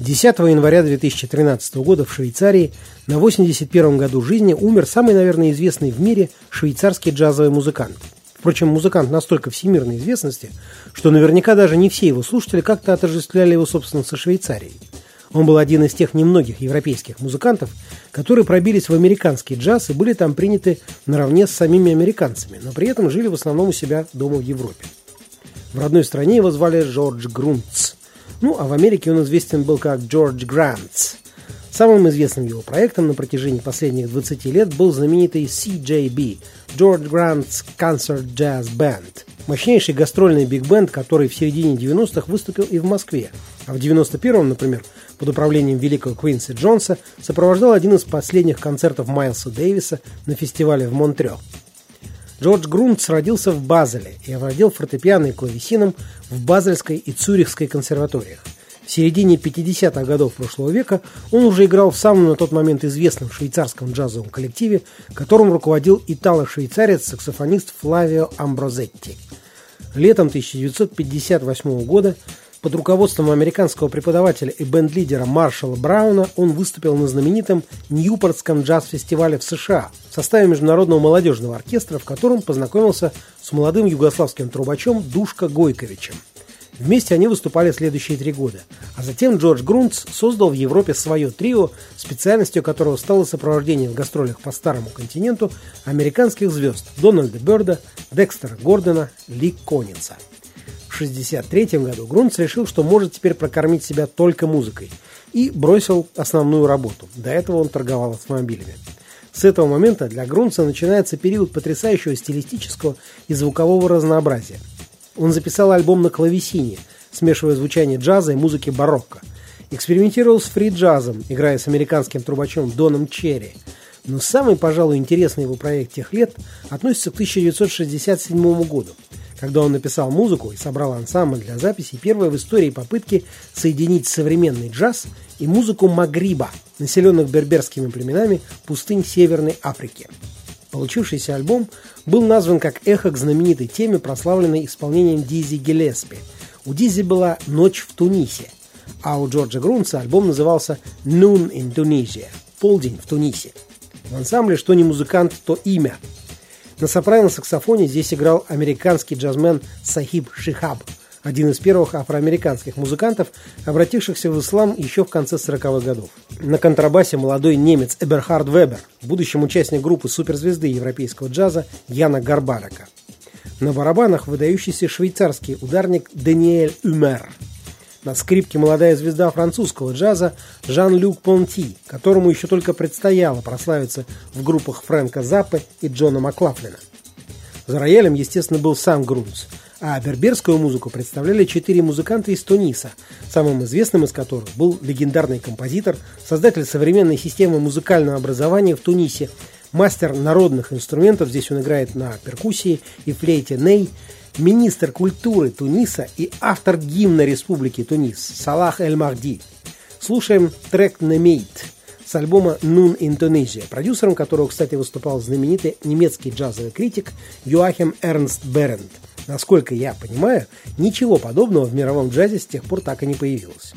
10 января 2013 года в Швейцарии на 81 году жизни умер самый, наверное, известный в мире швейцарский джазовый музыкант. Впрочем, музыкант настолько всемирной известности, что наверняка даже не все его слушатели как-то отождествляли его, собственно, со Швейцарией. Он был один из тех немногих европейских музыкантов, которые пробились в американский джаз и были там приняты наравне с самими американцами, но при этом жили в основном у себя дома в Европе. В родной стране его звали Джордж Грунц. Ну, а в Америке он известен был как Джордж Грантс. Самым известным его проектом на протяжении последних 20 лет был знаменитый CJB – George Grant's Concert Jazz Band – мощнейший гастрольный биг-бенд, который в середине 90-х выступил и в Москве, а в 91-м, например, под управлением великого Квинси Джонса сопровождал один из последних концертов Майлса Дэвиса на фестивале в Монтрео. Джордж Грунтс родился в Базеле и овладел фортепиано и клавесином в Базельской и Цюрихской консерваториях. В середине 50-х годов прошлого века он уже играл в самом на тот момент известном швейцарском джазовом коллективе, которым руководил итало-швейцарец-саксофонист Флавио Амброзетти. Летом 1958 года под руководством американского преподавателя и бенд-лидера Маршала Брауна он выступил на знаменитом Ньюпортском джаз-фестивале в США в составе Международного молодежного оркестра, в котором познакомился с молодым югославским трубачом Душка Гойковичем. Вместе они выступали следующие три года. А затем Джордж Грунц создал в Европе свое трио, специальностью которого стало сопровождение в гастролях по старому континенту американских звезд Дональда Берда, Декстера Гордона, Ли Конница – 1963 году Грунц решил, что может теперь прокормить себя только музыкой и бросил основную работу. До этого он торговал автомобилями. С этого момента для Грунца начинается период потрясающего стилистического и звукового разнообразия. Он записал альбом на клавесине, смешивая звучание джаза и музыки барокко. Экспериментировал с фри-джазом, играя с американским трубачом Доном Черри. Но самый, пожалуй, интересный его проект тех лет относится к 1967 году – когда он написал музыку и собрал ансамбль для записи первой в истории попытки соединить современный джаз и музыку Магриба, населенных берберскими племенами пустынь Северной Африки. Получившийся альбом был назван как эхо к знаменитой теме, прославленной исполнением Дизи Гелеспи. У Дизи была «Ночь в Тунисе», а у Джорджа Грунца альбом назывался «Noon in Tunisia» – «Полдень в Тунисе». В ансамбле что не музыкант, то имя – на сопрано-саксофоне здесь играл американский джазмен Сахиб Шихаб, один из первых афроамериканских музыкантов, обратившихся в ислам еще в конце 40-х годов. На контрабасе молодой немец Эберхард Вебер, будущем участник группы суперзвезды европейского джаза Яна Гарбарака. На барабанах выдающийся швейцарский ударник Даниэль Умер – на скрипке молодая звезда французского джаза Жан-Люк Понти, которому еще только предстояло прославиться в группах Фрэнка Заппе и Джона Маклафлина. За роялем, естественно, был сам Грунц, а берберскую музыку представляли четыре музыканта из Туниса, самым известным из которых был легендарный композитор, создатель современной системы музыкального образования в Тунисе, мастер народных инструментов, здесь он играет на перкуссии и флейте Ней, министр культуры Туниса и автор гимна Республики Тунис Салах Эль-Махди. Слушаем трек «Немейт» с альбома «Noon in Tunisia», продюсером которого, кстати, выступал знаменитый немецкий джазовый критик Йоахим Эрнст Беренд. Насколько я понимаю, ничего подобного в мировом джазе с тех пор так и не появилось.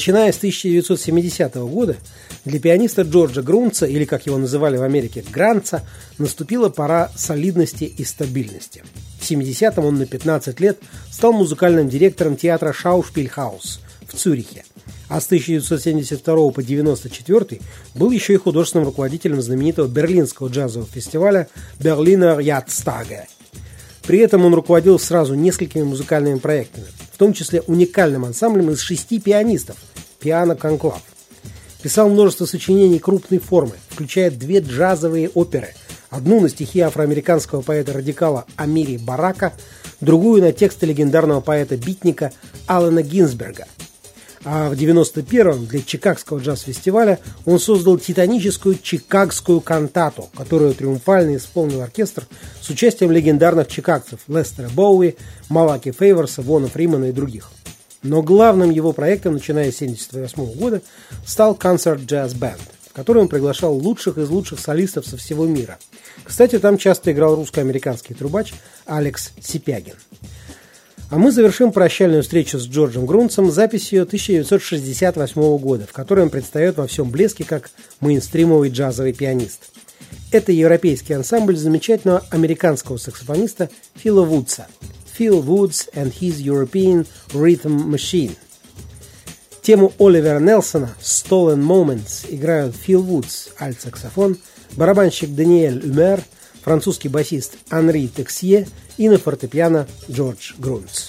Начиная с 1970 года для пианиста Джорджа Грунца, или как его называли в Америке, Гранца, наступила пора солидности и стабильности. В 70-м он на 15 лет стал музыкальным директором театра Шаушпильхаус в Цюрихе, а с 1972 по 1994 был еще и художественным руководителем знаменитого берлинского джазового фестиваля «Берлинер Ядстаге». При этом он руководил сразу несколькими музыкальными проектами, в том числе уникальным ансамблем из шести пианистов «Пиано Конклав». Писал множество сочинений крупной формы, включая две джазовые оперы. Одну на стихи афроамериканского поэта-радикала Амири Барака, другую на тексты легендарного поэта-битника Алана Гинзберга – а в 91-м для Чикагского джаз-фестиваля он создал титаническую чикагскую кантату, которую триумфально исполнил оркестр с участием легендарных чикагцев Лестера Боуи, Малаки Фейворса, Вона Фримана и других. Но главным его проектом, начиная с 1978 года, стал Concert Jazz Band, в который он приглашал лучших из лучших солистов со всего мира. Кстати, там часто играл русско-американский трубач Алекс Сипягин. А мы завершим прощальную встречу с Джорджем Грунцем записью 1968 года, в которой он предстает во всем блеске как мейнстримовый джазовый пианист. Это европейский ансамбль замечательного американского саксофониста Фила Вудса. Phil Woods and His European Rhythm Machine. Тему Оливера Нелсона «Stolen Moments» играют Фил Вудс, альт-саксофон, барабанщик Даниэль Умер, французский басист Анри Тексье – и на фортепиано Джордж Грунц.